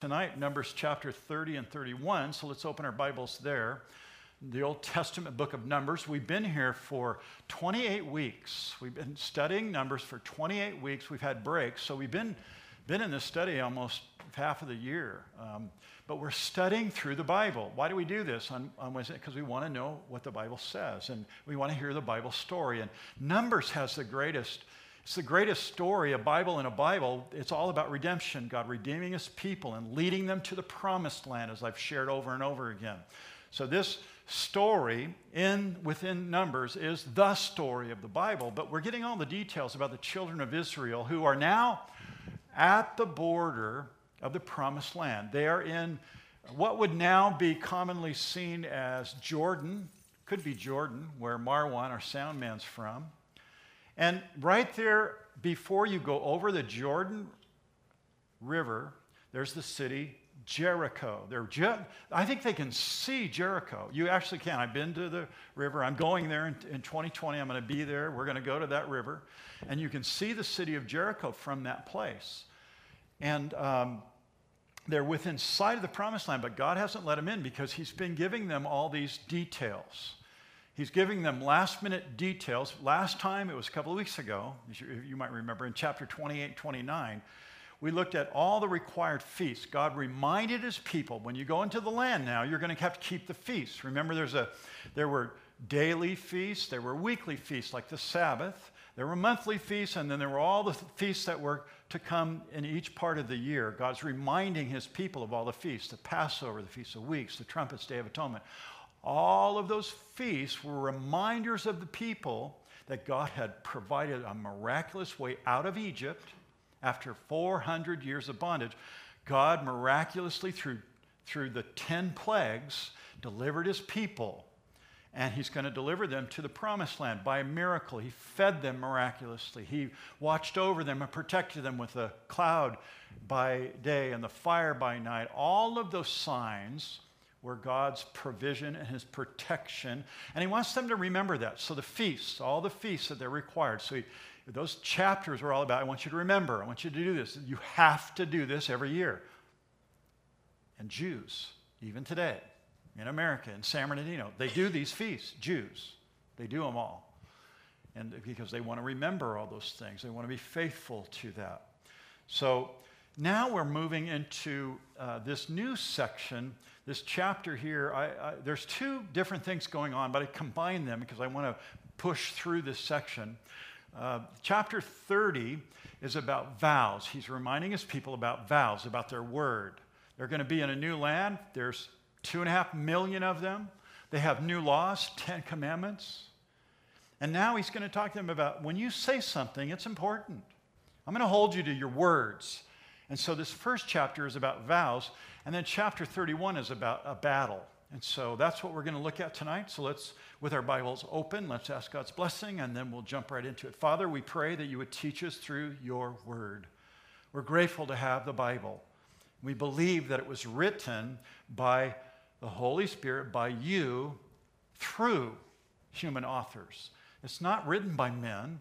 tonight, Numbers chapter 30 and 31. So let's open our Bibles there. The Old Testament book of Numbers. We've been here for 28 weeks. We've been studying Numbers for 28 weeks. We've had breaks. So we've been, been in this study almost half of the year. Um, but we're studying through the Bible. Why do we do this on, on Wednesday? Because we want to know what the Bible says and we want to hear the Bible story. And Numbers has the greatest it's the greatest story, a Bible in a Bible. It's all about redemption, God redeeming his people and leading them to the promised land, as I've shared over and over again. So this story in within Numbers is the story of the Bible, but we're getting all the details about the children of Israel who are now at the border of the promised land. They are in what would now be commonly seen as Jordan, could be Jordan, where Marwan, our sound man's from. And right there, before you go over the Jordan River, there's the city Jericho. They're ju- I think they can see Jericho. You actually can. I've been to the river. I'm going there in, in 2020. I'm going to be there. We're going to go to that river. And you can see the city of Jericho from that place. And um, they're within sight of the promised land, but God hasn't let them in because He's been giving them all these details. He's giving them last minute details. Last time, it was a couple of weeks ago, you might remember, in chapter 28 29, we looked at all the required feasts. God reminded his people when you go into the land now, you're going to have to keep the feasts. Remember, there's a, there were daily feasts, there were weekly feasts like the Sabbath, there were monthly feasts, and then there were all the feasts that were to come in each part of the year. God's reminding his people of all the feasts the Passover, the Feast of Weeks, the Trumpets, Day of Atonement. All of those feasts were reminders of the people that God had provided a miraculous way out of Egypt after 400 years of bondage. God miraculously, through, through the 10 plagues, delivered his people. And he's going to deliver them to the promised land by a miracle. He fed them miraculously. He watched over them and protected them with a cloud by day and the fire by night. All of those signs were God's provision and his protection. And he wants them to remember that. So the feasts, all the feasts that they're required. So he, those chapters are all about, I want you to remember, I want you to do this. You have to do this every year. And Jews, even today, in America, in San Bernardino, they do these feasts, Jews. They do them all. And because they want to remember all those things, they want to be faithful to that. So now we're moving into uh, this new section this chapter here, I, I, there's two different things going on, but I combine them because I want to push through this section. Uh, chapter 30 is about vows. He's reminding his people about vows, about their word. They're going to be in a new land. There's two and a half million of them. They have new laws, Ten Commandments. And now he's going to talk to them about when you say something, it's important. I'm going to hold you to your words. And so this first chapter is about vows, and then chapter 31 is about a battle. And so that's what we're going to look at tonight. So let's, with our Bibles open, let's ask God's blessing, and then we'll jump right into it. Father, we pray that you would teach us through your word. We're grateful to have the Bible. We believe that it was written by the Holy Spirit, by you, through human authors. It's not written by men,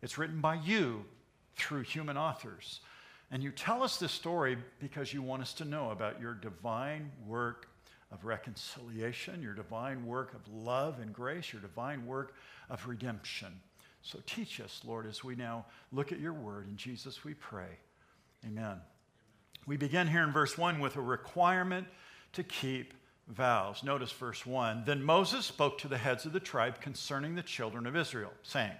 it's written by you through human authors. And you tell us this story because you want us to know about your divine work of reconciliation, your divine work of love and grace, your divine work of redemption. So teach us, Lord, as we now look at your word. In Jesus we pray. Amen. We begin here in verse 1 with a requirement to keep vows. Notice verse 1. Then Moses spoke to the heads of the tribe concerning the children of Israel, saying,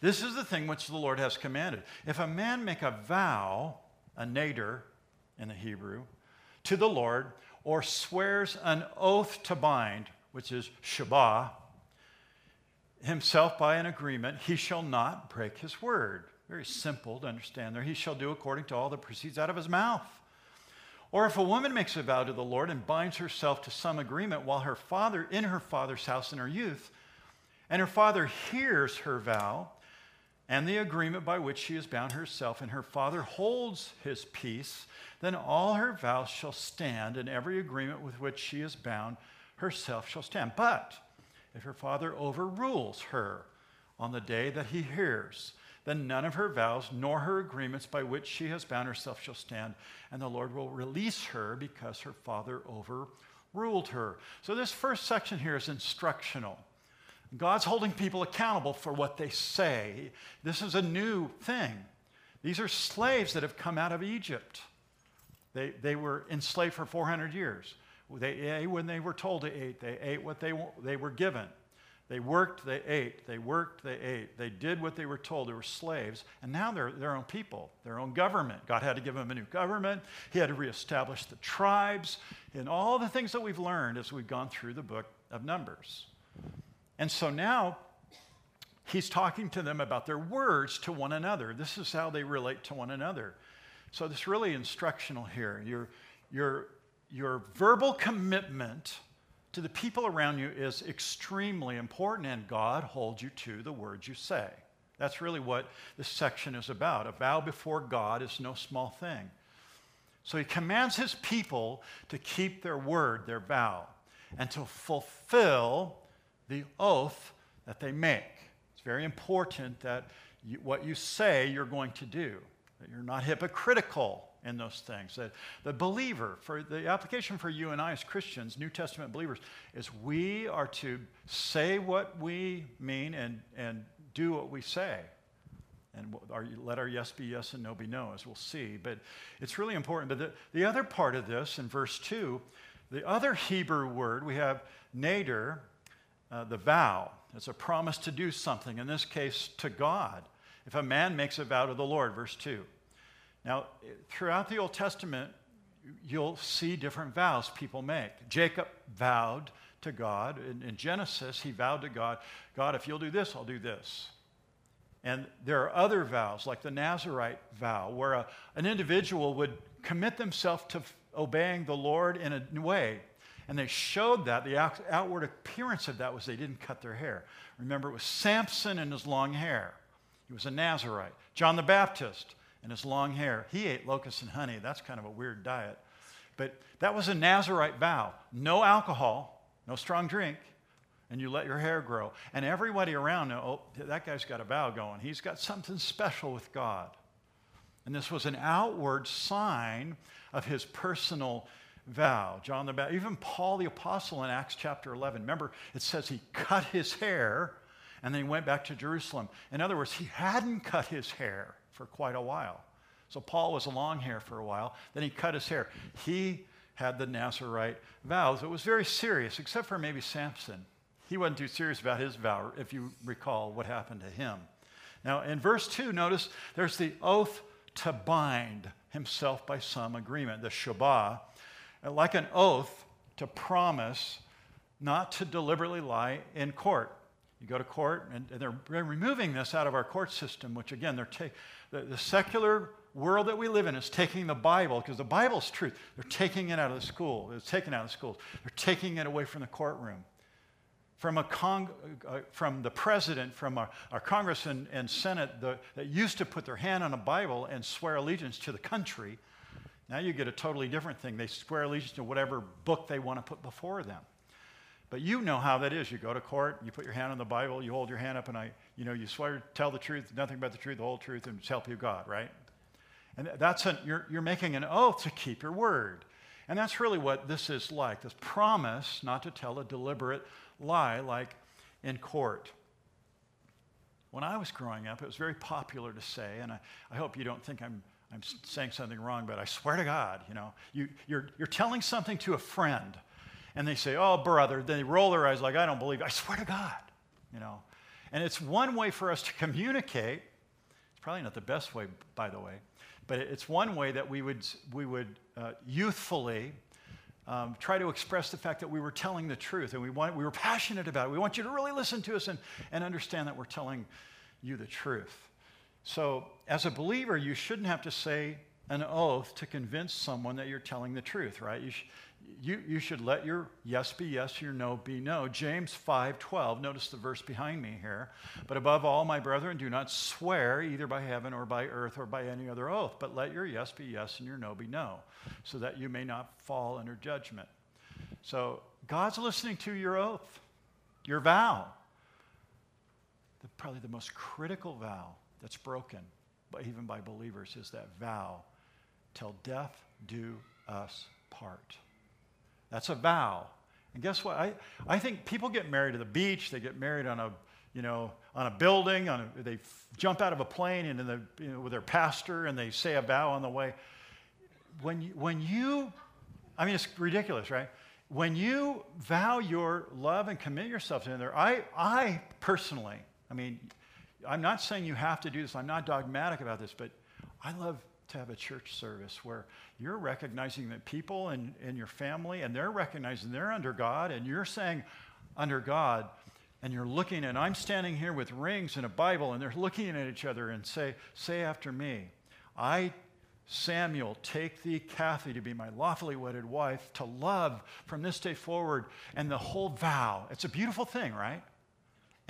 this is the thing which the Lord has commanded. If a man make a vow, a nader in the Hebrew, to the Lord, or swears an oath to bind, which is Shabbat, himself by an agreement, he shall not break his word. Very simple to understand there. He shall do according to all that proceeds out of his mouth. Or if a woman makes a vow to the Lord and binds herself to some agreement while her father in her father's house in her youth, and her father hears her vow and the agreement by which she has bound herself, and her father holds his peace, then all her vows shall stand, and every agreement with which she is bound herself shall stand. But if her father overrules her on the day that he hears then none of her vows nor her agreements by which she has bound herself shall stand, and the Lord will release her because her father overruled her. So, this first section here is instructional. God's holding people accountable for what they say. This is a new thing. These are slaves that have come out of Egypt. They, they were enslaved for 400 years. They ate when they were told to eat, they ate what they, they were given. They worked, they ate. They worked, they ate. They did what they were told. They were slaves. And now they're their own people, their own government. God had to give them a new government. He had to reestablish the tribes and all the things that we've learned as we've gone through the book of Numbers. And so now he's talking to them about their words to one another. This is how they relate to one another. So this really instructional here. Your, your, your verbal commitment to the people around you is extremely important, and God holds you to the words you say. That's really what this section is about. A vow before God is no small thing. So he commands his people to keep their word, their vow, and to fulfill the oath that they make. It's very important that you, what you say you're going to do, that you're not hypocritical in those things. That the believer, for the application for you and I as Christians, New Testament believers, is we are to say what we mean and, and do what we say. And our, let our yes be yes and no be no, as we'll see. But it's really important. But the, the other part of this in verse 2, the other Hebrew word, we have nader, uh, the vow. It's a promise to do something, in this case, to God. If a man makes a vow to the Lord, verse 2. Now, throughout the Old Testament, you'll see different vows people make. Jacob vowed to God. In, in, Genesis, he vowed to God, God, if you'll do this, I'll do this. And there are other vows, like the Nazarite vow, where a, an individual would commit themselves to obeying the Lord in a way. And they showed that. The outward appearance of that was they didn't cut their hair. Remember, it was Samson and his long hair. He was a Nazarite. John the Baptist and his long hair. He ate locusts and honey. That's kind of a weird diet. But that was a Nazarite vow no alcohol, no strong drink, and you let your hair grow. And everybody around know, oh, that guy's got a vow going. He's got something special with God. And this was an outward sign of his personal vow. John the Baptist, even Paul the Apostle in Acts chapter 11. Remember, it says he cut his hair and then he went back to Jerusalem. In other words, he hadn't cut his hair for quite a while. So Paul was a long hair for a while. Then he cut his hair. He had the Nazarite vows. It was very serious, except for maybe Samson. He wasn't too serious about his vow, if you recall what happened to him. Now, in verse 2, notice there's the oath to bind himself by some agreement, the Shabbat, like an oath to promise not to deliberately lie in court. You go to court, and they're removing this out of our court system, which again, they're taking the, the secular world that we live in is taking the Bible, because the Bible's truth, they're taking it out of the school. It's taken out of the schools. They're taking it away from the courtroom. From, a Cong- uh, from the president, from our, our Congress and, and Senate the, that used to put their hand on a Bible and swear allegiance to the country, now you get a totally different thing. They swear allegiance to whatever book they want to put before them. But you know how that is. You go to court, you put your hand on the Bible, you hold your hand up, and I, you know, you swear, to tell the truth, nothing but the truth, the whole truth, and help you God, right? And that's an, you're, you're making an oath to keep your word. And that's really what this is like this promise not to tell a deliberate lie like in court. When I was growing up, it was very popular to say, and I, I hope you don't think I'm, I'm saying something wrong, but I swear to God, you know, you, you're, you're telling something to a friend and they say, Oh, brother. Then they roll their eyes like, I don't believe. I swear to God, you know. And it's one way for us to communicate. It's probably not the best way, by the way, but it's one way that we would, we would uh, youthfully um, try to express the fact that we were telling the truth and we, want, we were passionate about it. We want you to really listen to us and, and understand that we're telling you the truth. So, as a believer, you shouldn't have to say an oath to convince someone that you're telling the truth, right? You, sh- you, you should let your yes be yes, your no be no. James 5:12. Notice the verse behind me here. But above all, my brethren, do not swear either by heaven or by earth or by any other oath, but let your yes be yes and your no be no, so that you may not fall under judgment. So God's listening to your oath, your vow. The, probably the most critical vow that's broken, but even by believers, is that vow till death do us part. That's a vow. And guess what? I, I think people get married at the beach, they get married on a you know, on a building, on a, they f- jump out of a plane and the, you know, with their pastor and they say a vow on the way. When you, when you, I mean, it's ridiculous, right? When you vow your love and commit yourself to another, I, I personally, I mean, I'm not saying you have to do this, I'm not dogmatic about this, but I love to have a church service where you're recognizing that people in, in your family and they're recognizing they're under God and you're saying under God and you're looking and I'm standing here with rings and a Bible and they're looking at each other and say, say after me, I, Samuel, take thee, Kathy, to be my lawfully wedded wife, to love from this day forward, and the whole vow. It's a beautiful thing, right?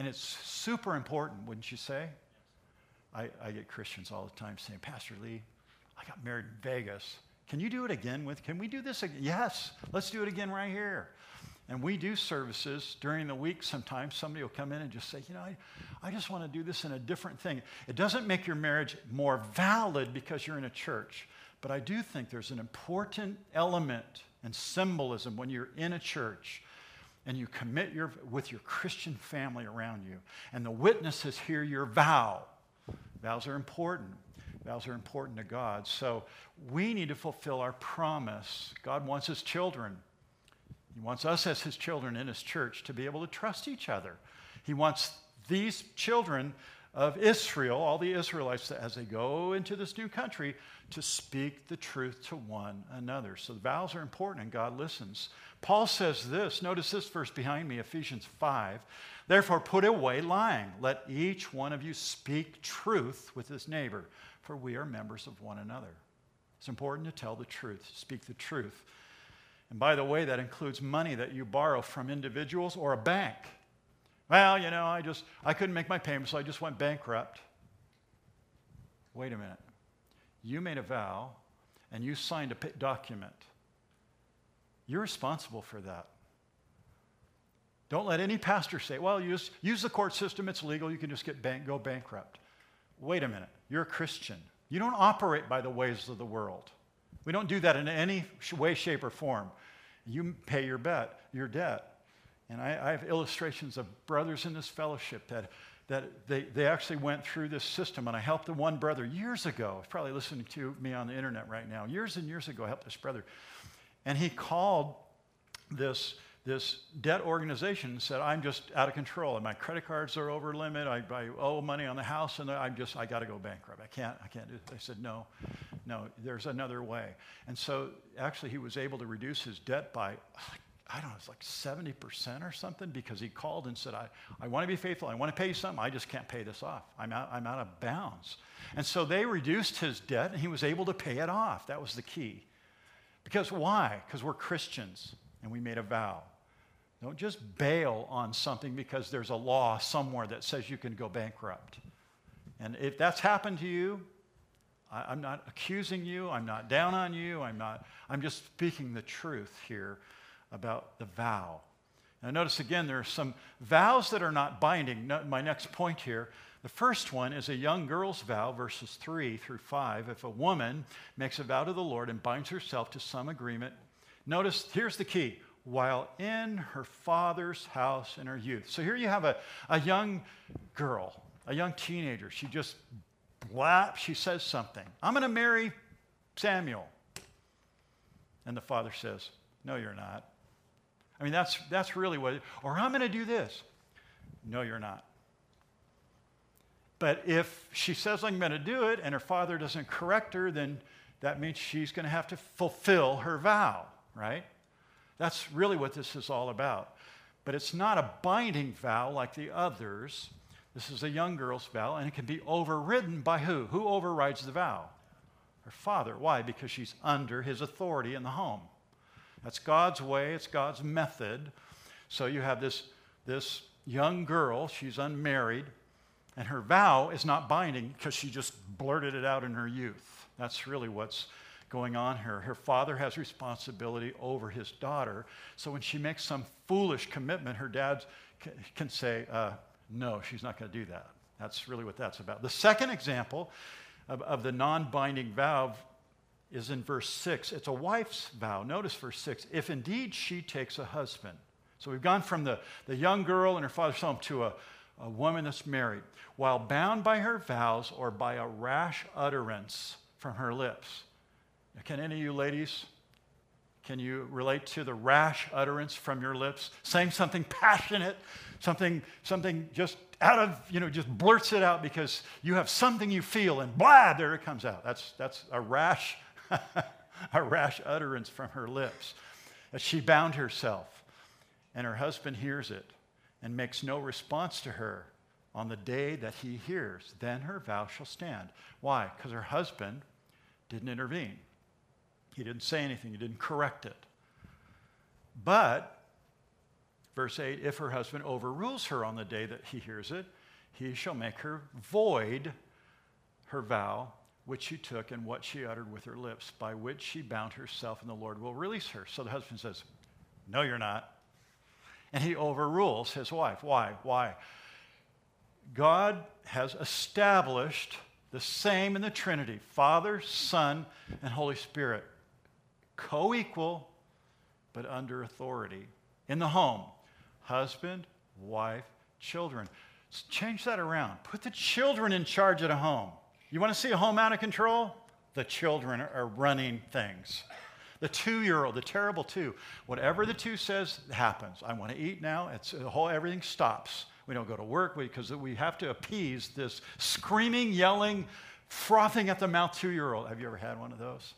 And it's super important, wouldn't you say? I, I get Christians all the time saying, Pastor Lee, I got married in Vegas. Can you do it again with, can we do this again? Yes, let's do it again right here. And we do services during the week sometimes. Somebody will come in and just say, you know, I, I just want to do this in a different thing. It doesn't make your marriage more valid because you're in a church, but I do think there's an important element and symbolism when you're in a church and you commit your, with your Christian family around you, and the witnesses hear your vow. Vows are important. Vows are important to God. So we need to fulfill our promise. God wants his children. He wants us as his children in his church to be able to trust each other. He wants these children of Israel, all the Israelites, as they go into this new country, to speak the truth to one another. So the vows are important and God listens. Paul says this, notice this verse behind me, Ephesians 5. Therefore, put away lying. Let each one of you speak truth with his neighbor, for we are members of one another. It's important to tell the truth, speak the truth. And by the way, that includes money that you borrow from individuals or a bank. Well, you know, I just I couldn't make my payments, so I just went bankrupt. Wait a minute. You made a vow and you signed a document. You're responsible for that. Don't let any pastor say, well, use, use the court system, it's legal, you can just get bank, go bankrupt. Wait a minute. You're a Christian. You don't operate by the ways of the world. We don't do that in any way, shape, or form. You pay your bet, your debt. And I, I have illustrations of brothers in this fellowship that, that they, they actually went through this system. And I helped the one brother years ago. Probably listening to me on the internet right now. Years and years ago, I helped this brother. And he called this, this debt organization and said, I'm just out of control. And my credit cards are over limit. I, I owe money on the house. And I'm just, I got to go bankrupt. I can't, I can't do it. They said, no, no, there's another way. And so actually, he was able to reduce his debt by I don't know, it's like 70% or something because he called and said, I, I want to be faithful. I want to pay you something. I just can't pay this off. I'm out, I'm out of bounds. And so they reduced his debt and he was able to pay it off. That was the key. Because why? Because we're Christians and we made a vow. Don't just bail on something because there's a law somewhere that says you can go bankrupt. And if that's happened to you, I, am not accusing you. I'm not down on you. I'm not, I'm just speaking the truth here about the vow. Now, notice again, there are some vows that are not binding. My next point here the first one is a young girl's vow, verses 3 through 5. If a woman makes a vow to the Lord and binds herself to some agreement, notice here's the key while in her father's house in her youth. So here you have a, a young girl, a young teenager. She just blap, she says something. I'm going to marry Samuel. And the father says, No, you're not. I mean, that's, that's really what, or I'm going to do this. No, you're not. But if she says, I'm going to do it, and her father doesn't correct her, then that means she's going to have to fulfill her vow, right? That's really what this is all about. But it's not a binding vow like the others. This is a young girl's vow, and it can be overridden by who? Who overrides the vow? Her father. Why? Because she's under his authority in the home. That's God's way, it's God's method. So you have this, this young girl, she's unmarried, and her vow is not binding because she just blurted it out in her youth. That's really what's going on here. Her father has responsibility over his daughter. So when she makes some foolish commitment, her dad can say, uh, No, she's not going to do that. That's really what that's about. The second example of, of the non binding vow is in verse 6. It's a wife's vow. Notice verse 6 if indeed she takes a husband. So we've gone from the, the young girl in her father's home to a, a woman that's married, while bound by her vows or by a rash utterance from her lips. Can any of you ladies, can you relate to the rash utterance from your lips? Saying something passionate, something, something just out of, you know, just blurts it out because you have something you feel and blah, there it comes out. That's, that's a rash, a rash utterance from her lips. As she bound herself and her husband hears it and makes no response to her on the day that he hears, then her vow shall stand. Why? Because her husband didn't intervene. He didn't say anything, he didn't correct it. But, verse 8, if her husband overrules her on the day that he hears it, he shall make her void her vow which she took and what she uttered with her lips, by which she bound herself, and the Lord will release her. So the husband says, No, you're not. And he overrules his wife. Why? Why? God has established the same in the Trinity Father, Son, and Holy Spirit co equal, but under authority. In the home, husband, wife, children. change that around. Put the children in charge of the home. You want to see a home out of control? The children are running things. The two year old, the terrible two, whatever the two says happens. I want to eat now. It's the whole everything stops. We don't go to work because we have to appease this screaming, yelling, frothing at the mouth two year old. Have you ever had one of those?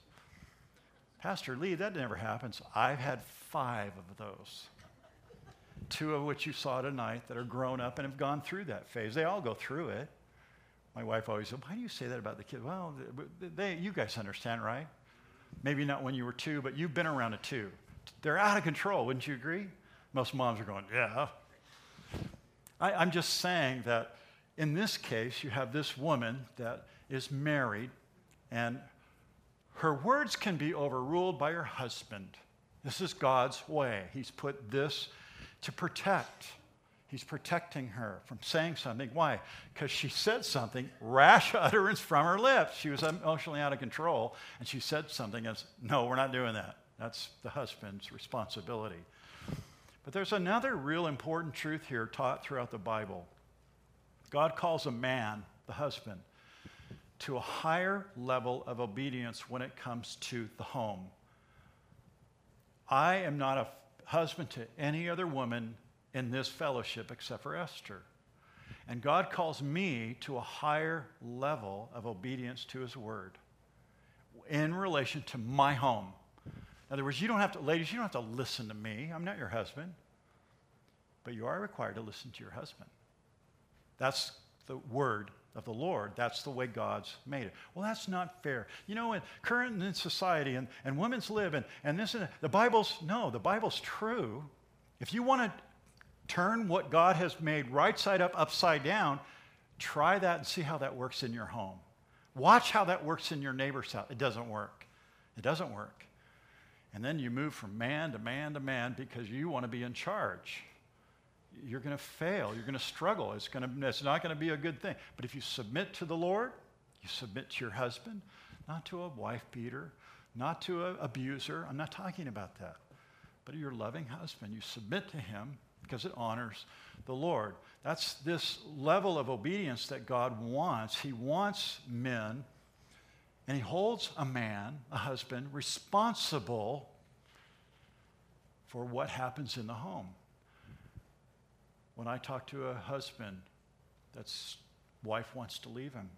Pastor Lee, that never happens. I've had five of those. Two of which you saw tonight that are grown up and have gone through that phase. They all go through it. My wife always said, Why do you say that about the kids? Well, they, you guys understand, right? Maybe not when you were two, but you've been around a two. They're out of control, wouldn't you agree? Most moms are going, Yeah. I, I'm just saying that in this case, you have this woman that is married and her words can be overruled by her husband. This is God's way. He's put this to protect. He's protecting her from saying something. Why? Because she said something, rash utterance from her lips. She was emotionally out of control, and she said something as, No, we're not doing that. That's the husband's responsibility. But there's another real important truth here taught throughout the Bible. God calls a man, the husband, to a higher level of obedience when it comes to the home. I am not a husband to any other woman in this fellowship except for Esther. And God calls me to a higher level of obedience to his word in relation to my home. In other words, you don't have to, ladies, you don't have to listen to me. I'm not your husband. But you are required to listen to your husband. That's the word of the Lord. That's the way God's made it. Well, that's not fair. You know, in current in society and, and women's live and, and this and the Bible's no, the Bible's true. If you want to turn what God has made right side up, upside down, try that and see how that works in your home. Watch how that works in your neighbor's house. It doesn't work. It doesn't work. And then you move from man to man to man because you want to be in charge you're going to fail. You're going to struggle. It's, going to, it's not going to be a good thing. But if you submit to the Lord, you submit to your husband, not to a wife beater, not to an abuser. I'm not talking about that. But your loving husband, you submit to him because it honors the Lord. That's this level of obedience that God wants. He wants men, and He holds a man, a husband, responsible for what happens in the home. When I talk to a husband that's wife wants to leave him,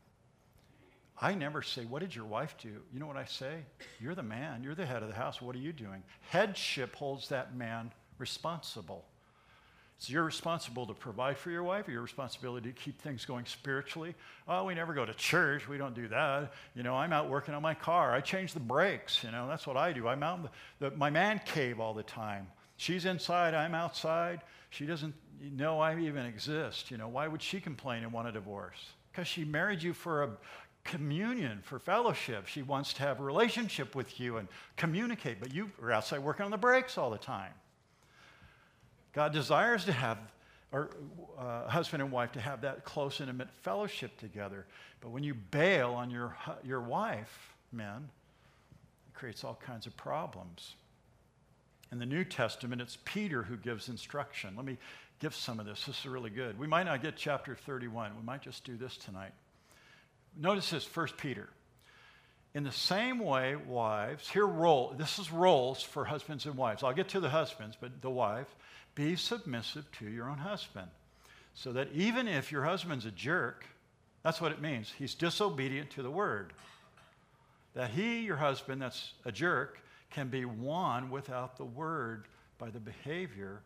I never say, What did your wife do? You know what I say? You're the man. You're the head of the house. What are you doing? Headship holds that man responsible. It's your responsibility to provide for your wife, your responsibility to keep things going spiritually. Oh, we never go to church. We don't do that. You know, I'm out working on my car. I change the brakes. You know, that's what I do. I'm out in the, the, my man cave all the time. She's inside. I'm outside. She doesn't know I even exist. You know, why would she complain and want a divorce? Because she married you for a communion, for fellowship. She wants to have a relationship with you and communicate, but you are outside working on the brakes all the time. God desires to have or uh, husband and wife to have that close, intimate fellowship together. But when you bail on your, your wife, men, it creates all kinds of problems. In the New Testament, it's Peter who gives instruction. Let me give some of this. This is really good. We might not get chapter 31. We might just do this tonight. Notice this, 1 Peter. In the same way, wives, here role, this is roles for husbands and wives. I'll get to the husbands, but the wife, be submissive to your own husband. So that even if your husband's a jerk, that's what it means. He's disobedient to the word. That he, your husband, that's a jerk, can be won without the word by the behavior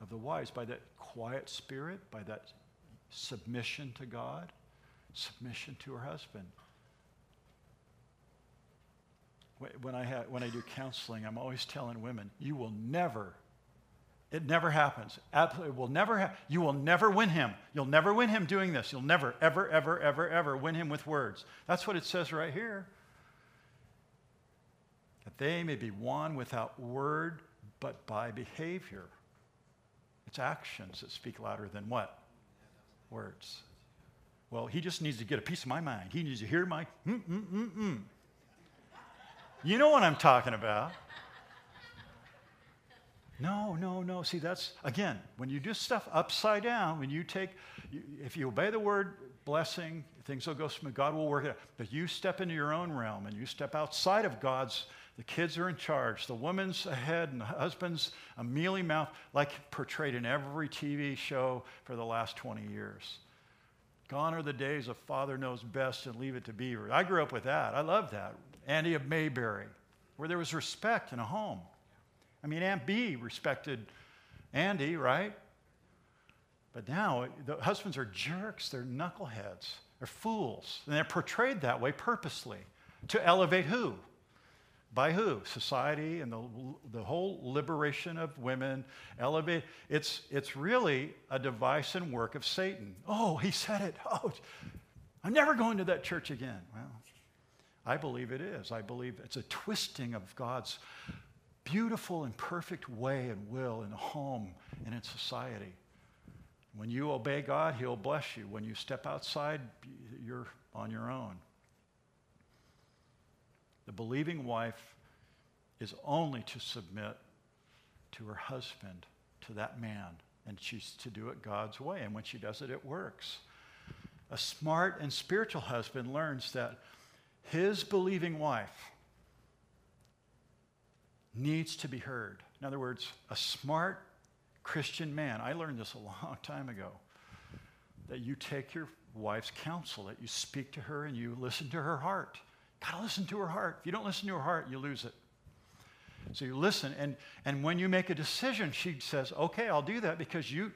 of the wise, by that quiet spirit, by that submission to God, submission to her husband. When I, have, when I do counseling, I'm always telling women, you will never it never happens. Absolutely, will never ha- you will never win him. You'll never win him doing this. You'll never, ever, ever, ever, ever win him with words. That's what it says right here. That they may be won without word, but by behavior. It's actions that speak louder than what? Words. Well, he just needs to get a piece of my mind. He needs to hear my mm, mm, mm, mm. You know what I'm talking about. No, no, no. See, that's, again, when you do stuff upside down, when you take, if you obey the word blessing, things will go smooth. God will work it out. But you step into your own realm and you step outside of God's, the kids are in charge, the woman's ahead, and the husband's a mealy mouth, like portrayed in every TV show for the last 20 years. Gone are the days of father knows best and leave it to beaver. I grew up with that. I love that. Andy of Mayberry, where there was respect in a home. I mean, Aunt Bee respected Andy, right? But now the husbands are jerks, they're knuckleheads, they're fools, and they're portrayed that way purposely to elevate who? By who? Society and the, the whole liberation of women. Elevate. It's, it's really a device and work of Satan. Oh, he said it. Oh, I'm never going to that church again. Well, I believe it is. I believe it's a twisting of God's beautiful and perfect way and will in a home and in society. When you obey God, He'll bless you. When you step outside, you're on your own. The believing wife is only to submit to her husband, to that man, and she's to do it God's way. And when she does it, it works. A smart and spiritual husband learns that his believing wife needs to be heard. In other words, a smart Christian man, I learned this a long time ago, that you take your wife's counsel, that you speak to her and you listen to her heart. Gotta listen to her heart. If you don't listen to her heart, you lose it. So you listen, and, and when you make a decision, she says, Okay, I'll do that because you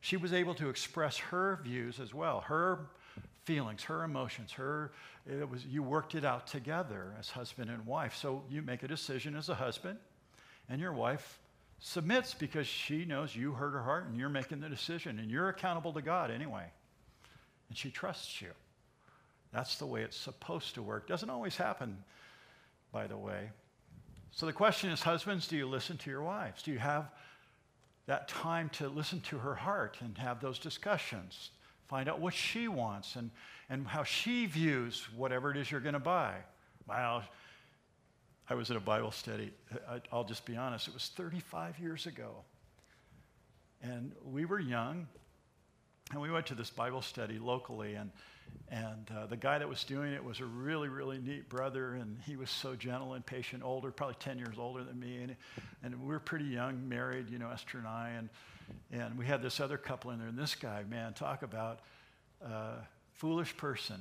she was able to express her views as well, her feelings, her emotions, her it was you worked it out together as husband and wife. So you make a decision as a husband, and your wife submits because she knows you heard her heart and you're making the decision and you're accountable to God anyway. And she trusts you. That's the way it's supposed to work. Doesn't always happen, by the way. So the question is, husbands, do you listen to your wives? Do you have that time to listen to her heart and have those discussions? Find out what she wants and, and how she views whatever it is you're going to buy. Well, I was at a Bible study. I, I'll just be honest, it was 35 years ago. And we were young, and we went to this Bible study locally, and, and uh, the guy that was doing it was a really, really neat brother, and he was so gentle and patient, older, probably 10 years older than me. And, and we were pretty young, married, you know, Esther and I. And, and we had this other couple in there, and this guy, man, talk about uh, foolish person.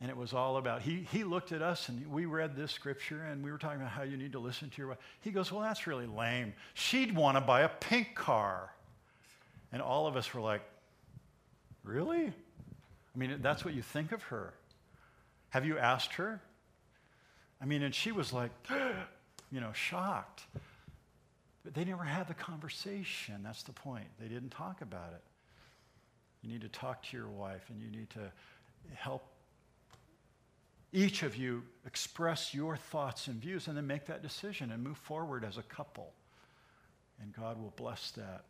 And it was all about, he, he looked at us and we read this scripture and we were talking about how you need to listen to your wife. He goes, Well, that's really lame. She'd want to buy a pink car. And all of us were like, Really? I mean, that's what you think of her. Have you asked her? I mean, and she was like, you know, shocked. But they never had the conversation. That's the point. They didn't talk about it. You need to talk to your wife and you need to help each of you express your thoughts and views and then make that decision and move forward as a couple. And God will bless that.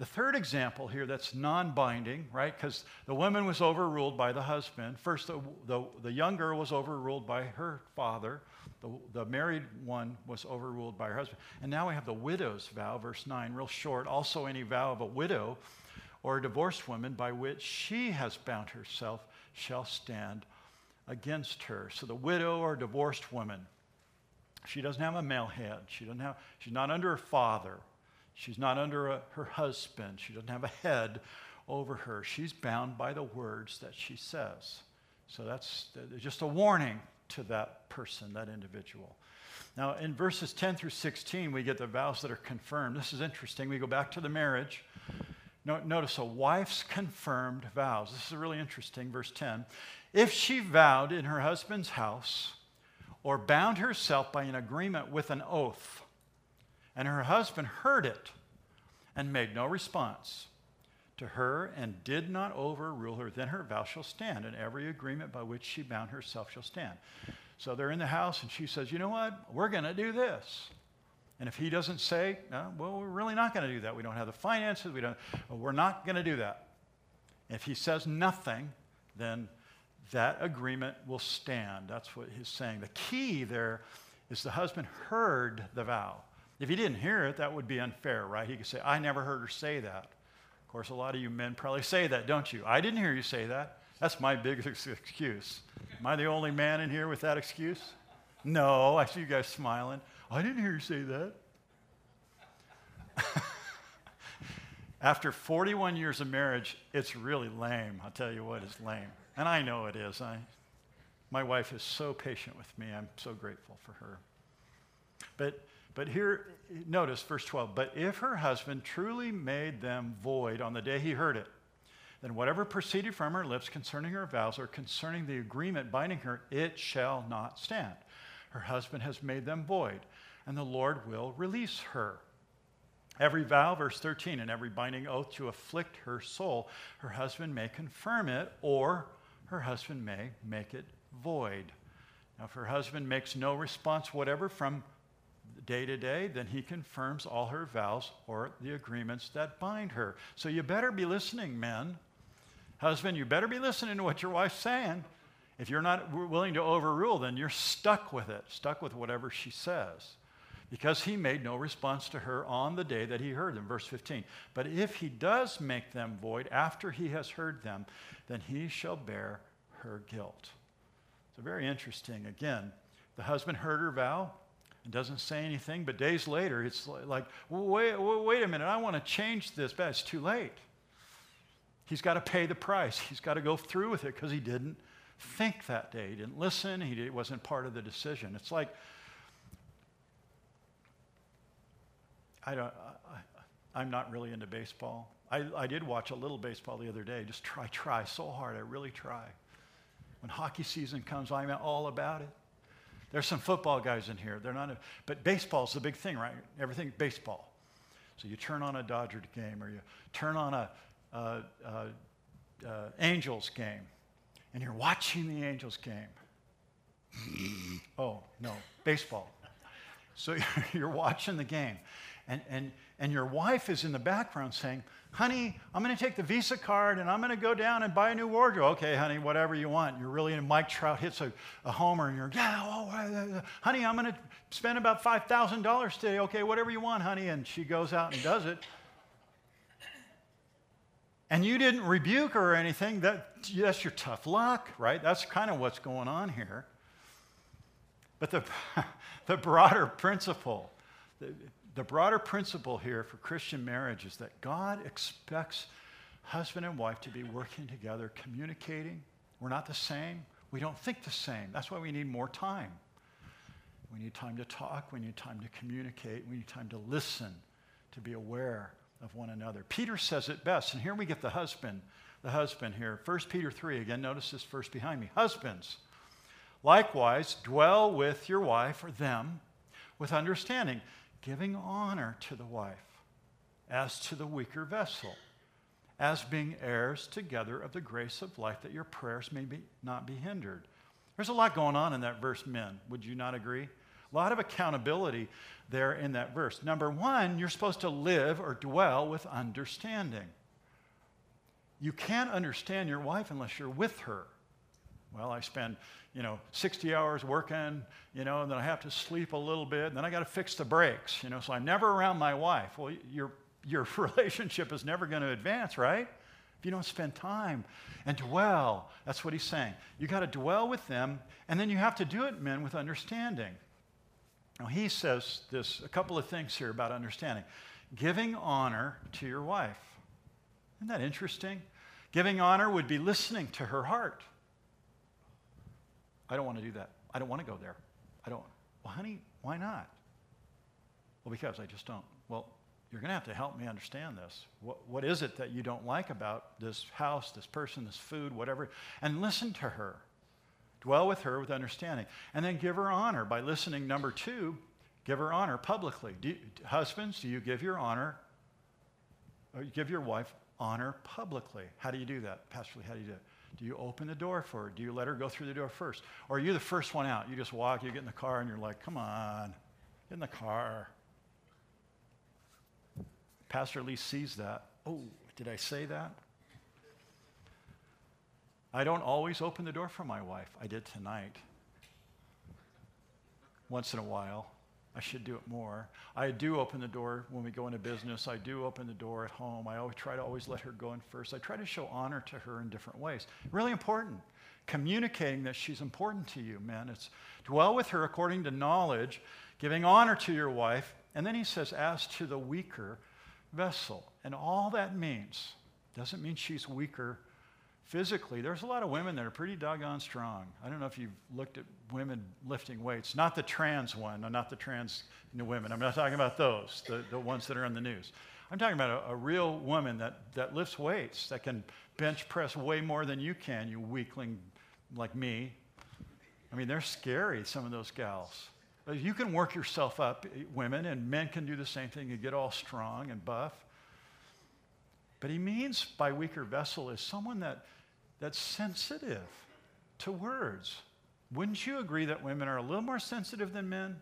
The third example here that's non binding, right? Because the woman was overruled by the husband. First, the, the, the, young girl was overruled by her father. The, the married one was overruled by her husband. And now we have the widow's vow, verse 9, real short. Also, any vow of a widow or a divorced woman by which she has bound herself shall stand against her. So the widow or divorced woman, she doesn't have a male head. She doesn't have, she's not under her father. She's not under a, her husband. She doesn't have a head over her. She's bound by the words that she says. So that's just a warning to that person, that individual. Now, in verses 10 through 16, we get the vows that are confirmed. This is interesting. We go back to the marriage. Notice a wife's confirmed vows. This is really interesting. Verse 10 If she vowed in her husband's house or bound herself by an agreement with an oath, and her husband heard it and made no response to her and did not overrule her, then her vow shall stand, and every agreement by which she bound herself shall stand. So they're in the house, and she says, You know what? We're going to do this. And if he doesn't say, no, well, we're really not going to do that. We don't have the finances. We don't, we're not going to do that. If he says nothing, then that agreement will stand. That's what he's saying. The key there is the husband heard the vow. If he didn't hear it, that would be unfair, right? He could say, I never heard her say that. Of course, a lot of you men probably say that, don't you? I didn't hear you say that. That's my biggest excuse. Am I the only man in here with that excuse? No, I see you guys smiling. I didn't hear you say that. After 41 years of marriage, it's really lame. I'll tell you what, it's lame. And I know it is. I, my wife is so patient with me. I'm so grateful for her. But, but here, notice verse 12. But if her husband truly made them void on the day he heard it, then whatever proceeded from her lips concerning her vows or concerning the agreement binding her, it shall not stand. Her husband has made them void, and the Lord will release her. Every vow, verse 13, and every binding oath to afflict her soul, her husband may confirm it, or her husband may make it void. Now, if her husband makes no response whatever from day to day, then he confirms all her vows or the agreements that bind her. So you better be listening, men. Husband, you better be listening to what your wife's saying. If you're not willing to overrule, then you're stuck with it, stuck with whatever she says because he made no response to her on the day that he heard them. Verse 15. But if he does make them void after he has heard them, then he shall bear her guilt. So, very interesting. Again, the husband heard her vow and doesn't say anything, but days later, it's like, wait, wait a minute, I want to change this, but it's too late. He's got to pay the price. He's got to go through with it because he didn't think that day. He didn't listen. He wasn't part of the decision. It's like I don't, I, am not really into baseball. I, I did watch a little baseball the other day. Just try, try so hard. I really try. When hockey season comes, I'm all about it. There's some football guys in here. They're not, a, but baseball's the big thing, right? Everything baseball. So you turn on a Dodger game, or you turn on a, a, a, Angels game, and you're watching the Angels game. oh no, baseball. So you're watching the game, and, and, and your wife is in the background saying, Honey, I'm going to take the Visa card and I'm going to go down and buy a new wardrobe. Okay, honey, whatever you want. You're really in Mike Trout hits a, a homer and you're, Yeah, oh, uh, uh, honey, I'm going to spend about $5,000 today. Okay, whatever you want, honey. And she goes out and does it. And you didn't rebuke her or anything. That, that's your tough luck, right? That's kind of what's going on here. But the, the broader principle, the broader principle here for Christian marriage is that God expects husband and wife to be working together, communicating. We're not the same. We don't think the same. That's why we need more time. We need time to talk. We need time to communicate. We need time to listen, to be aware of one another. Peter says it best, and here we get the husband, the husband here. 1 Peter 3, again, notice this verse behind me. Husbands, likewise, dwell with your wife or them with understanding giving honor to the wife as to the weaker vessel, as being heirs together of the grace of life, that your prayers may be, not be hindered. There's a lot going on in that verse, men. Would you not agree? A lot of accountability there in that verse. Number one, you're supposed to live or dwell with understanding. You can't understand your wife unless you're with her. Well, I spend, you know, 60 hours working, you know, and then I have to sleep a little bit, and then I got to fix the brakes, you know, so I'm never around my wife. Well, your, your relationship is never going to advance, right? If you don't spend time and dwell, that's what he's saying. You got to dwell with them, and then you have to do it, men, with understanding. Now, he says this a couple of things here about understanding giving honor to your wife. Isn't that interesting? Giving honor would be listening to her heart. I don't want to do that. I don't want to go there. I don't. Well, honey, why not? Well, because I just don't. Well, you're going to have to help me understand this. What, what is it that you don't like about this house, this person, this food, whatever? And listen to her. Dwell with her with understanding. And then give her honor by listening. Number two, give her honor publicly. Do you, husbands, do you give your honor, or you give your wife honor publicly? How do you do that? Pastor Lee, how do you do it? Do you open the door for her? Do you let her go through the door first? Or are you the first one out? You just walk, you get in the car, and you're like, come on, get in the car. Pastor Lee sees that. Oh, did I say that? I don't always open the door for my wife. I did tonight. Once in a while. I should do it more. I do open the door when we go into business. I do open the door at home. I always try to always let her go in first. I try to show honor to her in different ways. Really important. Communicating that she's important to you, man. It's dwell with her according to knowledge, giving honor to your wife. And then he says, as to the weaker vessel. And all that means doesn't mean she's weaker physically, there's a lot of women that are pretty doggone strong. I don't know if you've looked at women lifting weights, not the trans one, not the trans women. I'm not talking about those, the, the ones that are in the news. I'm talking about a, a real woman that, that lifts weights, that can bench press way more than you can, you weakling like me. I mean, they're scary, some of those gals. Uh, you can work yourself up, eh, women, and men can do the same thing. You get all strong and buff. But he means by weaker vessel is someone that that's sensitive to words. Wouldn't you agree that women are a little more sensitive than men?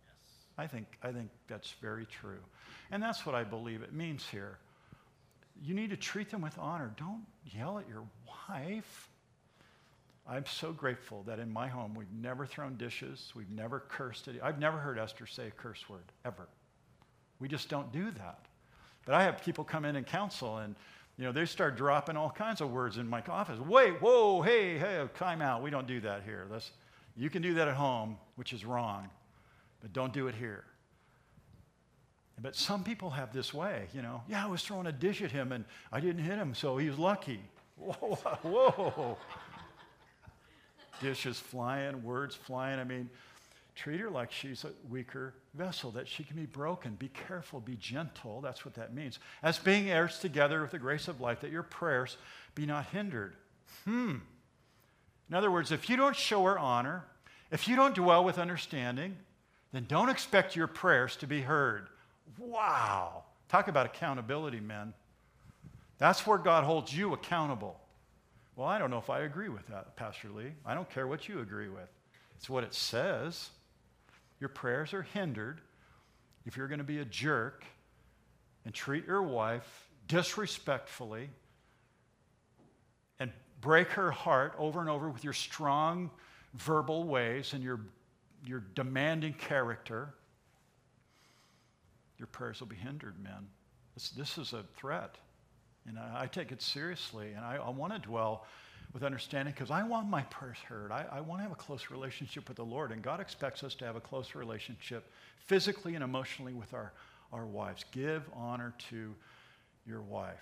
Yes. I think, I think that's very true. And that's what I believe it means here. You need to treat them with honor. Don't yell at your wife. I'm so grateful that in my home we've never thrown dishes, we've never cursed. It. I've never heard Esther say a curse word, ever. We just don't do that. But I have people come in and counsel, and you know, they start dropping all kinds of words in my office. Wait, whoa, hey, hey, oh, time out. We don't do that here. You can do that at home, which is wrong, but don't do it here. But some people have this way, you know. Yeah, I was throwing a dish at him and I didn't hit him, so he was lucky. Whoa, whoa. Dishes flying, words flying. I mean, treat her like she's a weaker vessel, that she can be broken. Be careful, be gentle. That's what that means. As being heirs together with the grace of life, that your prayers be not hindered. Hmm. In other words, if you don't show her honor, if you don't dwell with understanding, then don't expect your prayers to be heard. Wow. Talk about accountability, men. That's where God holds you accountable. Well, I don't know if I agree with that, Pastor Lee. I don't care what you agree with. It's what it says. Your prayers are hindered if you're going to be a jerk and treat your wife disrespectfully and break her heart over and over with your strong verbal ways and your, your demanding character, your prayers will be hindered, men. This, this is a threat. And I, I take it seriously, and I, I want to dwell with understanding because I want my prayers heard. I, I want to have a close relationship with the Lord, and God expects us to have a close relationship physically and emotionally with our, our wives. Give honor to your wife.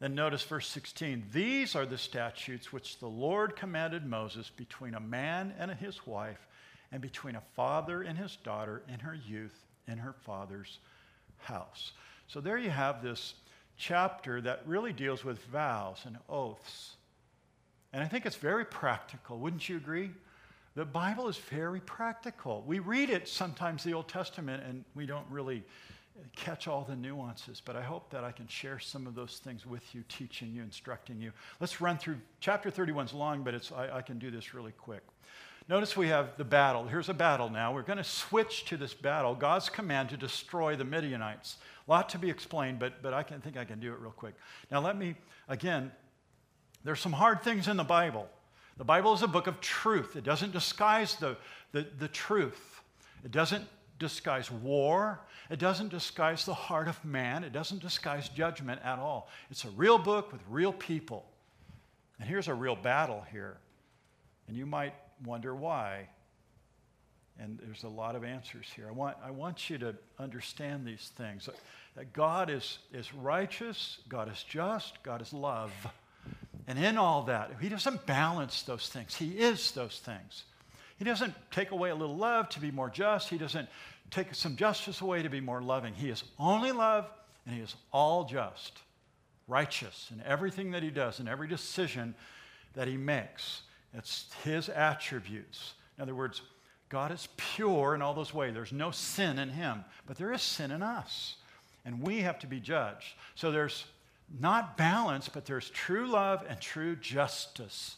Then notice verse 16. These are the statutes which the Lord commanded Moses between a man and his wife, and between a father and his daughter in her youth in her father's house. So there you have this chapter that really deals with vows and oaths and I think it's very practical. Wouldn't you agree? The Bible is very practical. We read it sometimes, the Old Testament, and we don't really catch all the nuances, but I hope that I can share some of those things with you, teaching you, instructing you. Let's run through chapter 31 is long, but it's, I, I can do this really quick. notice we have the battle. Here's a battle now. We're going to switch to this battle God's command to destroy the Midianites. A lot to be explained, but, but I can think I can do it real quick. Now, let me, again, there's some hard things in the Bible. The Bible is a book of truth, it doesn't disguise the, the, the truth, it doesn't disguise war, it doesn't disguise the heart of man, it doesn't disguise judgment at all. It's a real book with real people. And here's a real battle here. And you might wonder why. And there's a lot of answers here. I want, I want you to understand these things that God is, is righteous, God is just, God is love. And in all that, He doesn't balance those things, He is those things. He doesn't take away a little love to be more just, He doesn't take some justice away to be more loving. He is only love, and He is all just, righteous in everything that He does, in every decision that He makes. It's His attributes. In other words, God is pure in all those ways. There's no sin in him, but there is sin in us. And we have to be judged. So there's not balance, but there's true love and true justice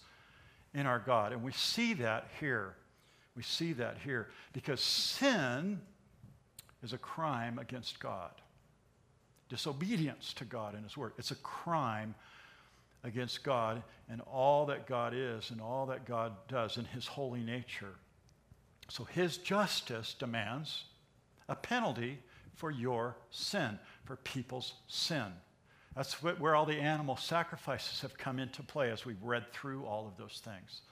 in our God. And we see that here. We see that here because sin is a crime against God. Disobedience to God and His Word. It's a crime against God and all that God is and all that God does in His holy nature. So his justice demands a penalty for your sin, for people's sin. That's where all the animal sacrifices have come into play as we've read through all of those things.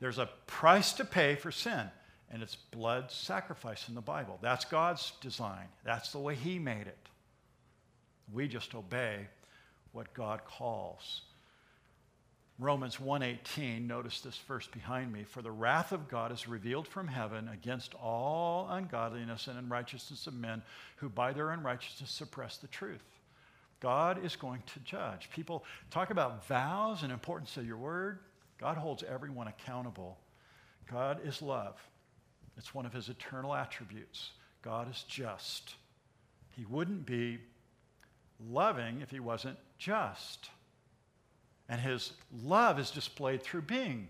There's a price to pay for sin, and it's blood sacrifice in the Bible. That's God's design, that's the way He made it. We just obey what God calls. Romans 1:18 notice this verse behind me for the wrath of God is revealed from heaven against all ungodliness and unrighteousness of men who by their unrighteousness suppress the truth. God is going to judge. People talk about vows and importance of your word. God holds everyone accountable. God is love. It's one of his eternal attributes. God is just. He wouldn't be loving if he wasn't just. And his love is displayed through being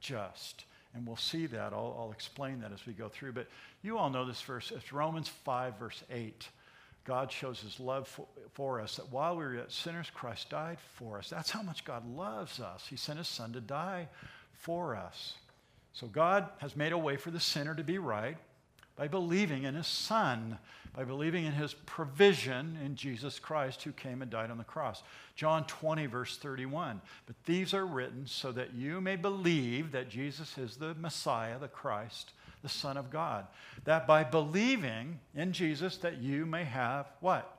just. And we'll see that. I'll, I'll, explain that as we go through. But you all know this verse. It's Romans 5, verse 8. God shows his love for, for, us that while we were yet sinners, Christ died for us. That's how much God loves us. He sent his son to die for us. So God has made a way for the sinner to be right by believing in his son by believing in his provision in Jesus Christ who came and died on the cross. John 20, verse 31. But these are written so that you may believe that Jesus is the Messiah, the Christ, the Son of God. That by believing in Jesus that you may have what?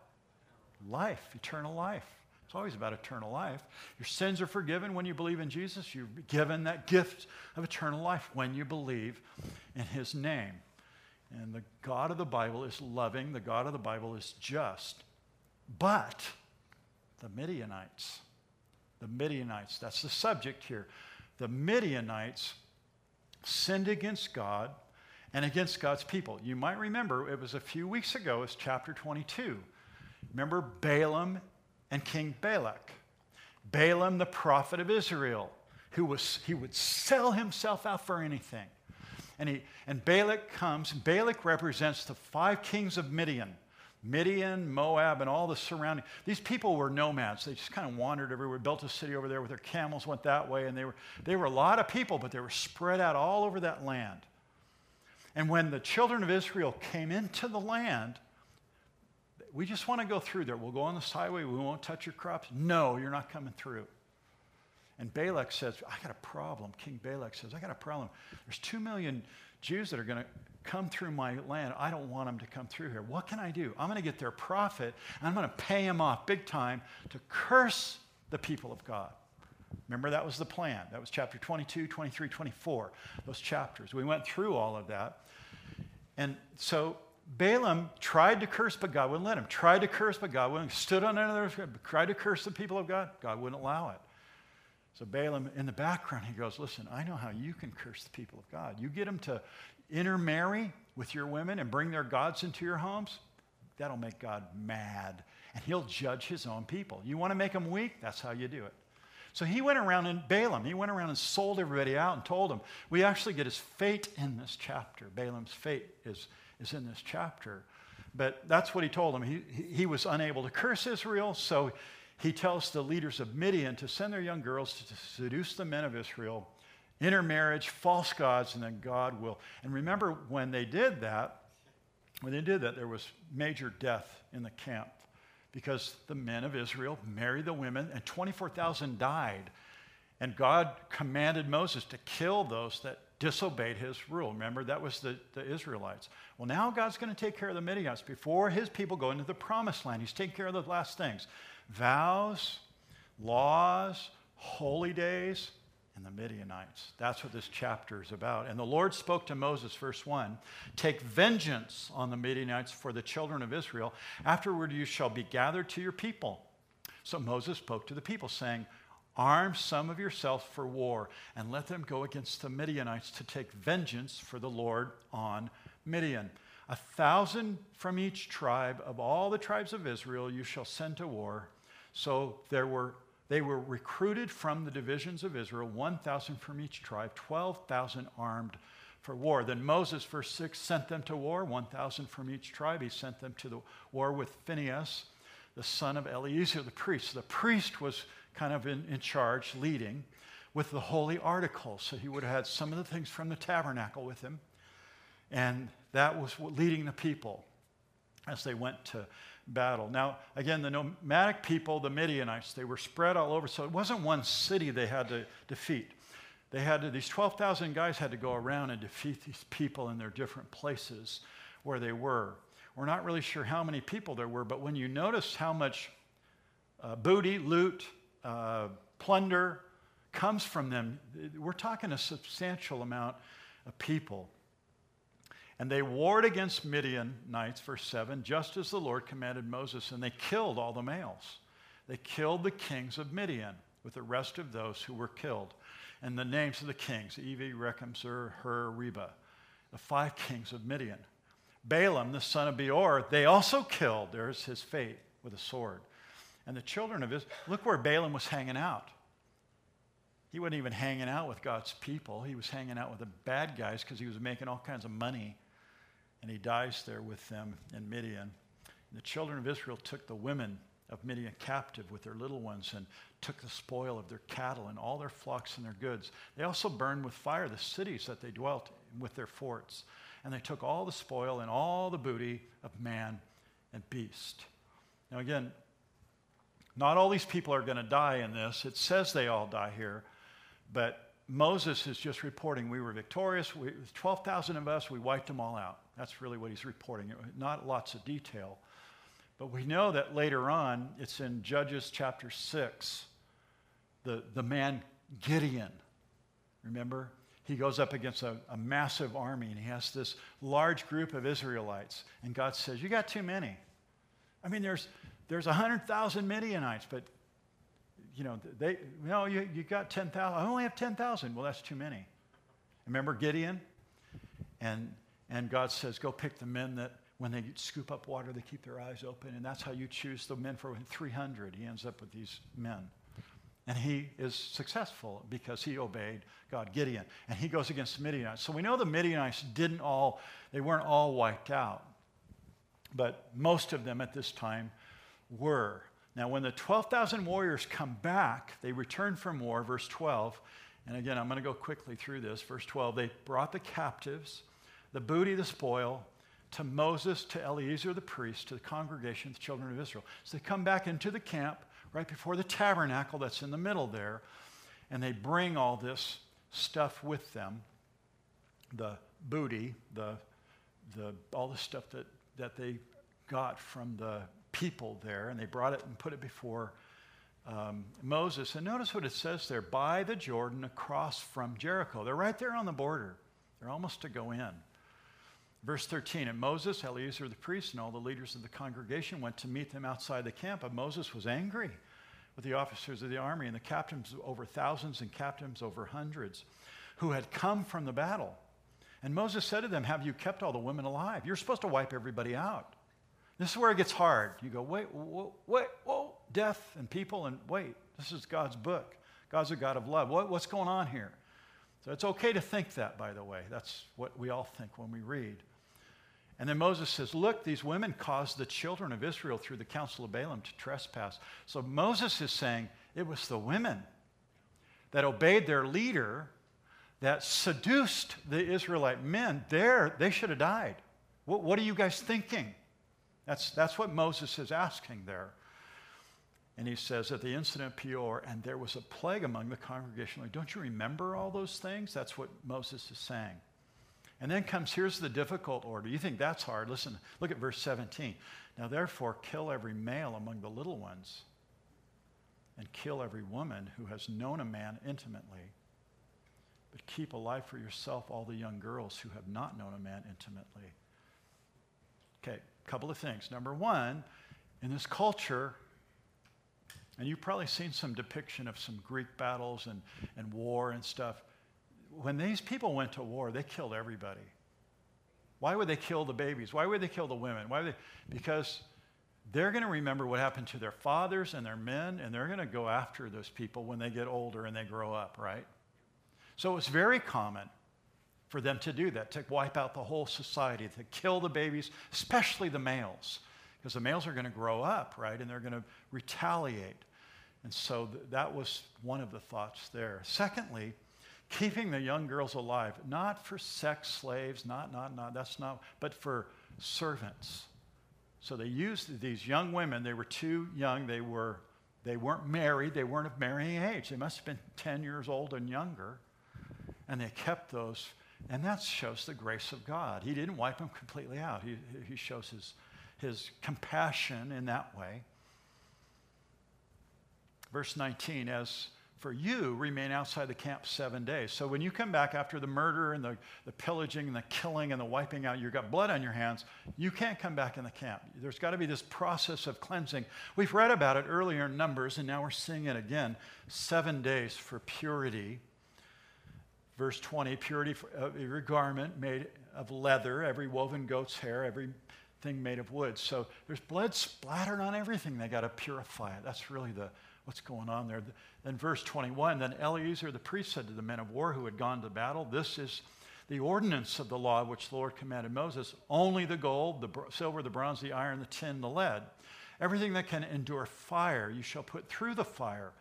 Life, eternal life. It's always about eternal life. Your sins are forgiven when you believe in Jesus. You're given that gift of eternal life when you believe in his name. And the God of the Bible is loving, the God of the Bible is just. But the Midianites, the Midianites, that's the subject here. The Midianites sinned against God and against God's people. You might remember it was a few weeks ago, it's chapter 22. Remember Balaam and King Balak. Balaam, the prophet of Israel, who was, he would sell himself out for anything. And, he, and Balak comes. Balak represents the five kings of Midian. Midian, Moab, and all the surrounding. These people were nomads. They just kind of wandered everywhere, built a city over there with their camels, went that way, and they were, they were a lot of people, but they were spread out all over that land. And when the children of Israel came into the land, we just want to go through there. We'll go on this highway. We won't touch your crops. No, you're not coming through. And Balak says, I got a problem. King Balak says, I got a problem. There's two million Jews that are going to come through my land. I don't want them to come through here. What can I do? I'm going to get their prophet, and I'm going to pay him off big time to curse the people of God. Remember, that was the plan. That was chapter 22, 23, 24, those chapters. We went through all of that. And so Balaam tried to curse, but God wouldn't let him. Tried to curse, but God wouldn't. Stood on another, tried to curse the people of God. God wouldn't allow it. So Balaam, in the background, he goes, Listen, I know how you can curse the people of God. You get them to intermarry with your women and bring their gods into your homes, that'll make God mad. And he'll judge his own people. You want to make them weak? That's how you do it. So he went around and Balaam, he went around and sold everybody out and told them. We actually get his fate in this chapter. Balaam's fate is, is in this chapter. But that's what he told them. He, he was unable to curse Israel, so he tells the leaders of Midian to send their young girls to seduce the men of Israel, intermarriage, false gods, and then God will. And remember, when they did that, when they did that, there was major death in the camp because the men of Israel married the women, and 24,000 died. And God commanded Moses to kill those that disobeyed his rule. Remember, that was the, the Israelites. Well, now God's going to take care of the Midianites before his people go into the promised land. He's taking care of the last things vows, laws, holy days, and the Midianites. That's what this chapter is about. And the Lord spoke to Moses, verse 1 Take vengeance on the Midianites for the children of Israel. Afterward, you shall be gathered to your people. So Moses spoke to the people, saying, Arm some of yourself for war, and let them go against the Midianites to take vengeance for the Lord on Midian. A thousand from each tribe of all the tribes of Israel you shall send to war. So there were they were recruited from the divisions of Israel, 1,000 from each tribe, 12,000 armed for war. Then Moses, verse 6, sent them to war, 1,000 from each tribe. He sent them to the war with Phinehas, the son of Eleazar, the priest. The priest was kind of in, in charge, leading with the holy articles. So he would have had some of the things from the tabernacle with him. And that was leading the people as they went to battle. Now, again, the nomadic people, the Midianites, they were spread all over. So it wasn't one city they had to defeat. They had to, these 12,000 guys had to go around and defeat these people in their different places where they were. We're not really sure how many people there were, but when you notice how much uh, booty, loot, uh, plunder comes from them, we're talking a substantial amount of people. And they warred against Midianites, verse 7, just as the Lord commanded Moses, and they killed all the males. They killed the kings of Midian with the rest of those who were killed. And the names of the kings, Evi, Rekem, Zur, Hur, Reba, the five kings of Midian. Balaam, the son of Beor, they also killed. There's his fate with a sword. And the children of Israel, look where Balaam was hanging out. He wasn't even hanging out with God's people. He was hanging out with the bad guys because he was making all kinds of money and he dies there with them in Midian. And the children of Israel took the women of Midian captive with their little ones and took the spoil of their cattle and all their flocks and their goods. They also burned with fire the cities that they dwelt in with their forts. And they took all the spoil and all the booty of man and beast. Now, again, not all these people are going to die in this. It says they all die here, but Moses is just reporting we were victorious. We, 12,000 of us, we wiped them all out. That's really what he's reporting. Not lots of detail. But we know that later on, it's in Judges chapter 6, the, the man Gideon, remember? He goes up against a, a massive army and he has this large group of Israelites. And God says, You got too many. I mean, there's, there's 100,000 Midianites, but you know, they, no, you, you got 10,000. I only have 10,000. Well, that's too many. Remember Gideon? And and God says, go pick the men that when they scoop up water, they keep their eyes open. And that's how you choose the men for 300. He ends up with these men. And he is successful because he obeyed God, Gideon. And he goes against the Midianites. So we know the Midianites didn't all, they weren't all wiped out. But most of them at this time were. Now, when the 12,000 warriors come back, they return from war, verse 12. And again, I'm going to go quickly through this. Verse 12, they brought the captives the booty, the spoil, to Moses, to Eleazar the priest, to the congregation the children of Israel. So they come back into the camp right before the tabernacle that's in the middle there, and they bring all this stuff with them the booty, the, the, all the stuff that, that they got from the people there, and they brought it and put it before um, Moses. And notice what it says there by the Jordan across from Jericho. They're right there on the border, they're almost to go in. Verse 13, and Moses, Eleazar the priest, and all the leaders of the congregation went to meet them outside the camp. But Moses was angry with the officers of the army and the captains over thousands and captains over hundreds who had come from the battle. And Moses said to them, Have you kept all the women alive? You're supposed to wipe everybody out. This is where it gets hard. You go, wait, wait, whoa, death and people, and wait, this is God's book. God's a God of love. What, what's going on here? So it's okay to think that, by the way. That's what we all think when we read. And then Moses says, Look, these women caused the children of Israel through the counsel of Balaam to trespass. So Moses is saying it was the women that obeyed their leader that seduced the Israelite men. There, they should have died. What, what are you guys thinking? That's, that's what Moses is asking there. And he says, at the incident of Peor, and there was a plague among the congregation. Don't you remember all those things? That's what Moses is saying. And then comes, here's the difficult order. You think that's hard? Listen, look at verse 17. Now, therefore, kill every male among the little ones, and kill every woman who has known a man intimately. But keep alive for yourself all the young girls who have not known a man intimately. Okay, a couple of things. Number one, in this culture, and you've probably seen some depiction of some Greek battles and, and war and stuff. When these people went to war, they killed everybody. Why would they kill the babies? Why would they kill the women? Why would they? Because they're going to remember what happened to their fathers and their men, and they're going to go after those people when they get older and they grow up, right? So it's very common for them to do that, to wipe out the whole society, to kill the babies, especially the males because the males are going to grow up, right? And they're going to retaliate. And so th- that was one of the thoughts there. Secondly, keeping the young girls alive, not for sex slaves, not, not, not, that's not, but for servants. So they used these young women, they were too young, they, were, they weren't married, they weren't of marrying age. They must have been 10 years old and younger. And they kept those, and that shows the grace of God. He didn't wipe them completely out, He, he shows his his compassion in that way. Verse 19, as for you, remain outside the camp seven days. So when you come back after the murder and the, the pillaging and the killing and the wiping out, you've got blood on your hands, you can't come back in the camp. There's got to be this process of cleansing. We've read about it earlier in Numbers, and now we're seeing it again. Seven days for purity. Verse 20, purity of every garment made of leather, every woven goat's hair, every thing made of wood. So there's blood splattered on everything. They got to purify it. That's really the what's going on there. Then verse 21, then Eleazar the priest said to the men of war who had gone to battle, this is the ordinance of the law which the Lord commanded Moses, only the gold, the silver, the bronze, the iron, the tin, the lead. Everything that can endure fire you shall put through the fire.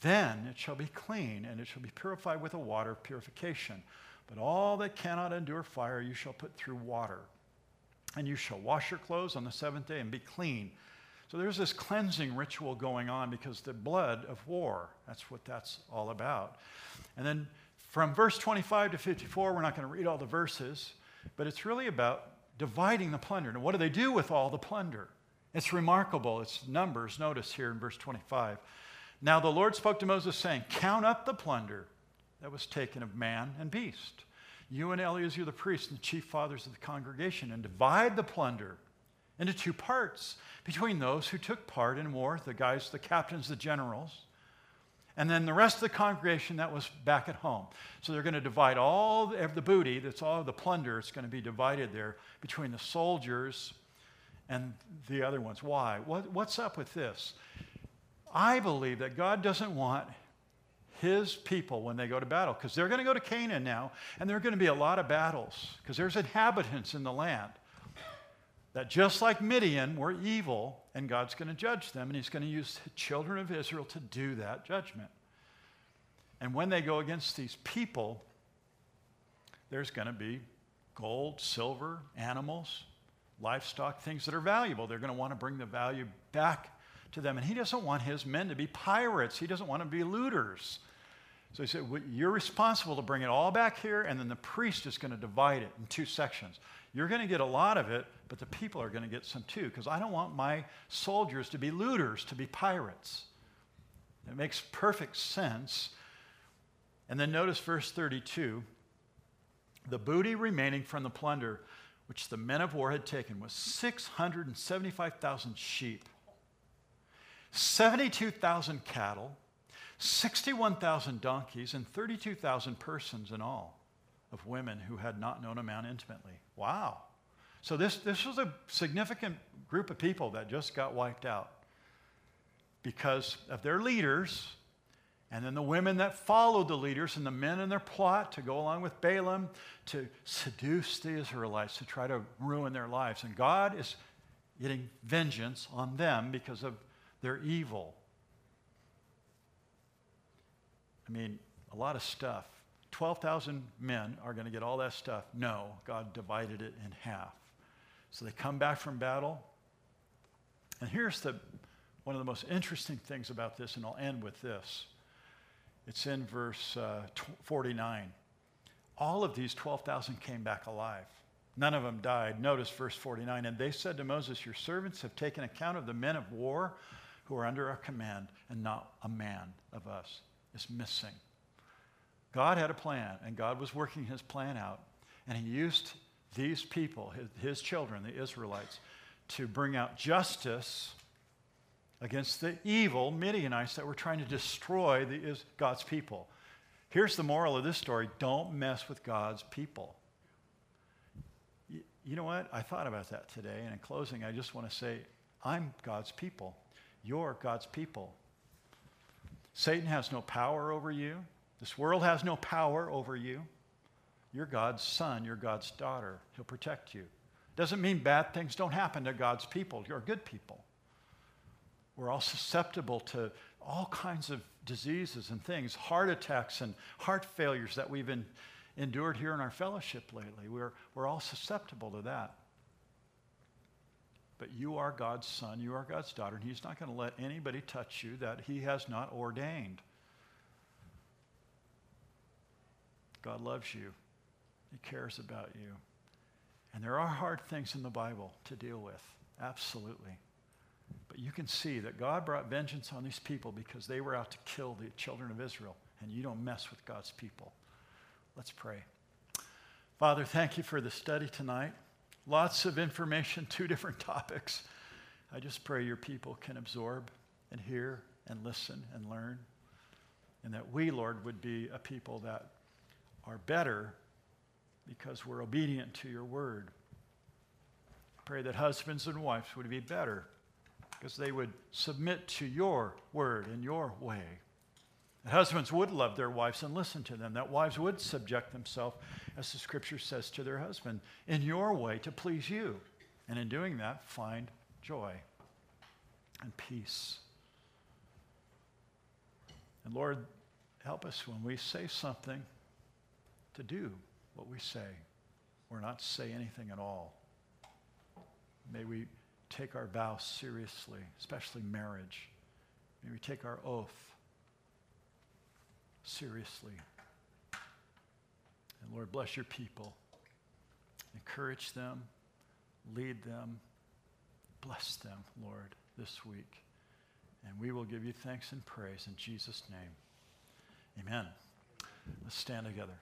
Then it shall be clean, and it shall be purified with a water of purification. But all that cannot endure fire you shall put through water and you shall wash your clothes on the seventh day and be clean. So there's this cleansing ritual going on because the blood of war, that's what that's all about. And then from verse 25 to 54, we're not going to read all the verses, but it's really about dividing the plunder. And what do they do with all the plunder? It's remarkable. It's numbers, notice here in verse 25. Now the Lord spoke to Moses, saying, Count up the plunder that was taken of man and beast you and Eleazar the priest and the chief fathers of the congregation, and divide the plunder into two parts between those who took part in war, the guys, the captains, the generals, and then the rest of the congregation that was back at home. So they're going to divide all of the booty, that's all the plunder, it's going to be divided there between the soldiers and the other ones. Why? What, what's up with this? I believe that God doesn't want his people when they go to battle because they're going to go to Canaan now, and there are going to be a lot of battles because there's inhabitants in the land that just like Midian were evil, and God's going to judge them, and He's going to use the children of Israel to do that judgment. And when they go against these people, there's going to be gold, silver, animals, livestock, things that are valuable. They're going to want to bring the value back to them. And he doesn't want his men to be pirates. He doesn't want to be looters. So he said, well, You're responsible to bring it all back here, and then the priest is going to divide it in two sections. You're going to get a lot of it, but the people are going to get some too, because I don't want my soldiers to be looters, to be pirates. It makes perfect sense. And then notice verse 32 the booty remaining from the plunder which the men of war had taken was 675,000 sheep, 72,000 cattle 61,000 donkeys and 32,000 persons in all of women who had not known a man intimately. Wow. So this, this was a significant group of people that just got wiped out because of their leaders And then the women that followed the leaders and the men in their plot to go along with Balaam to seduce the Israelites to try to ruin their lives. And God is getting vengeance on them because of their evil. I mean, a lot of stuff. 12,000 men are going to get all that stuff. No, God divided it in half. So they come back from battle. And here's the, one of the most interesting things about this, and I'll end with this. It's in verse uh, 49. All of these 12,000 came back alive. None of them died. Notice verse 49. And they said to Moses, Your servants have taken account of the men of war who are under our command, and not a man of us is missing. God had a plan, and God was working his plan out. And he used these people, his, children, the Israelites, to bring out justice against the evil Midianites that were trying to destroy the, God's people. Here's the moral of this story don't mess with God's people. You know what? I thought about that today, and in closing, I just want to say, I'm God's people. You're God's people. Satan has no power over you. This world has no power over you. You're God's son, you're God's daughter. He'll protect you. Doesn't mean bad things don't happen to God's people. You're good people. We're all susceptible to all kinds of diseases and things, heart attacks and heart failures that we've endured here in our fellowship lately. We're, we're all susceptible to that. But you are God's son, you are God's daughter, and He's not going to let anybody touch you that He has not ordained. God loves you, He cares about you. And there are hard things in the Bible to deal with, absolutely. But you can see that God brought vengeance on these people because they were out to kill the children of Israel, and you don't mess with God's people. Let's pray. Father, thank you for the study tonight. Lots of information, two different topics. I just pray your people can absorb and hear and listen and learn, and that we, Lord, would be a people that are better because we're obedient to your word. Pray that husbands and wives would be better because they would submit to your word and your way. Husbands would love their wives and listen to them, that wives would subject themselves, as the scripture says, to their husband in your way to please you. And in doing that, find joy and peace. And Lord, help us when we say something to do what we say or not say anything at all. May we take our vows seriously, especially marriage. May we take our oath seriously. And Lord, bless your people. Encourage them, lead them, bless them, Lord, this week. And we will give you thanks and praise in Jesus' name. Amen. Let's stand together.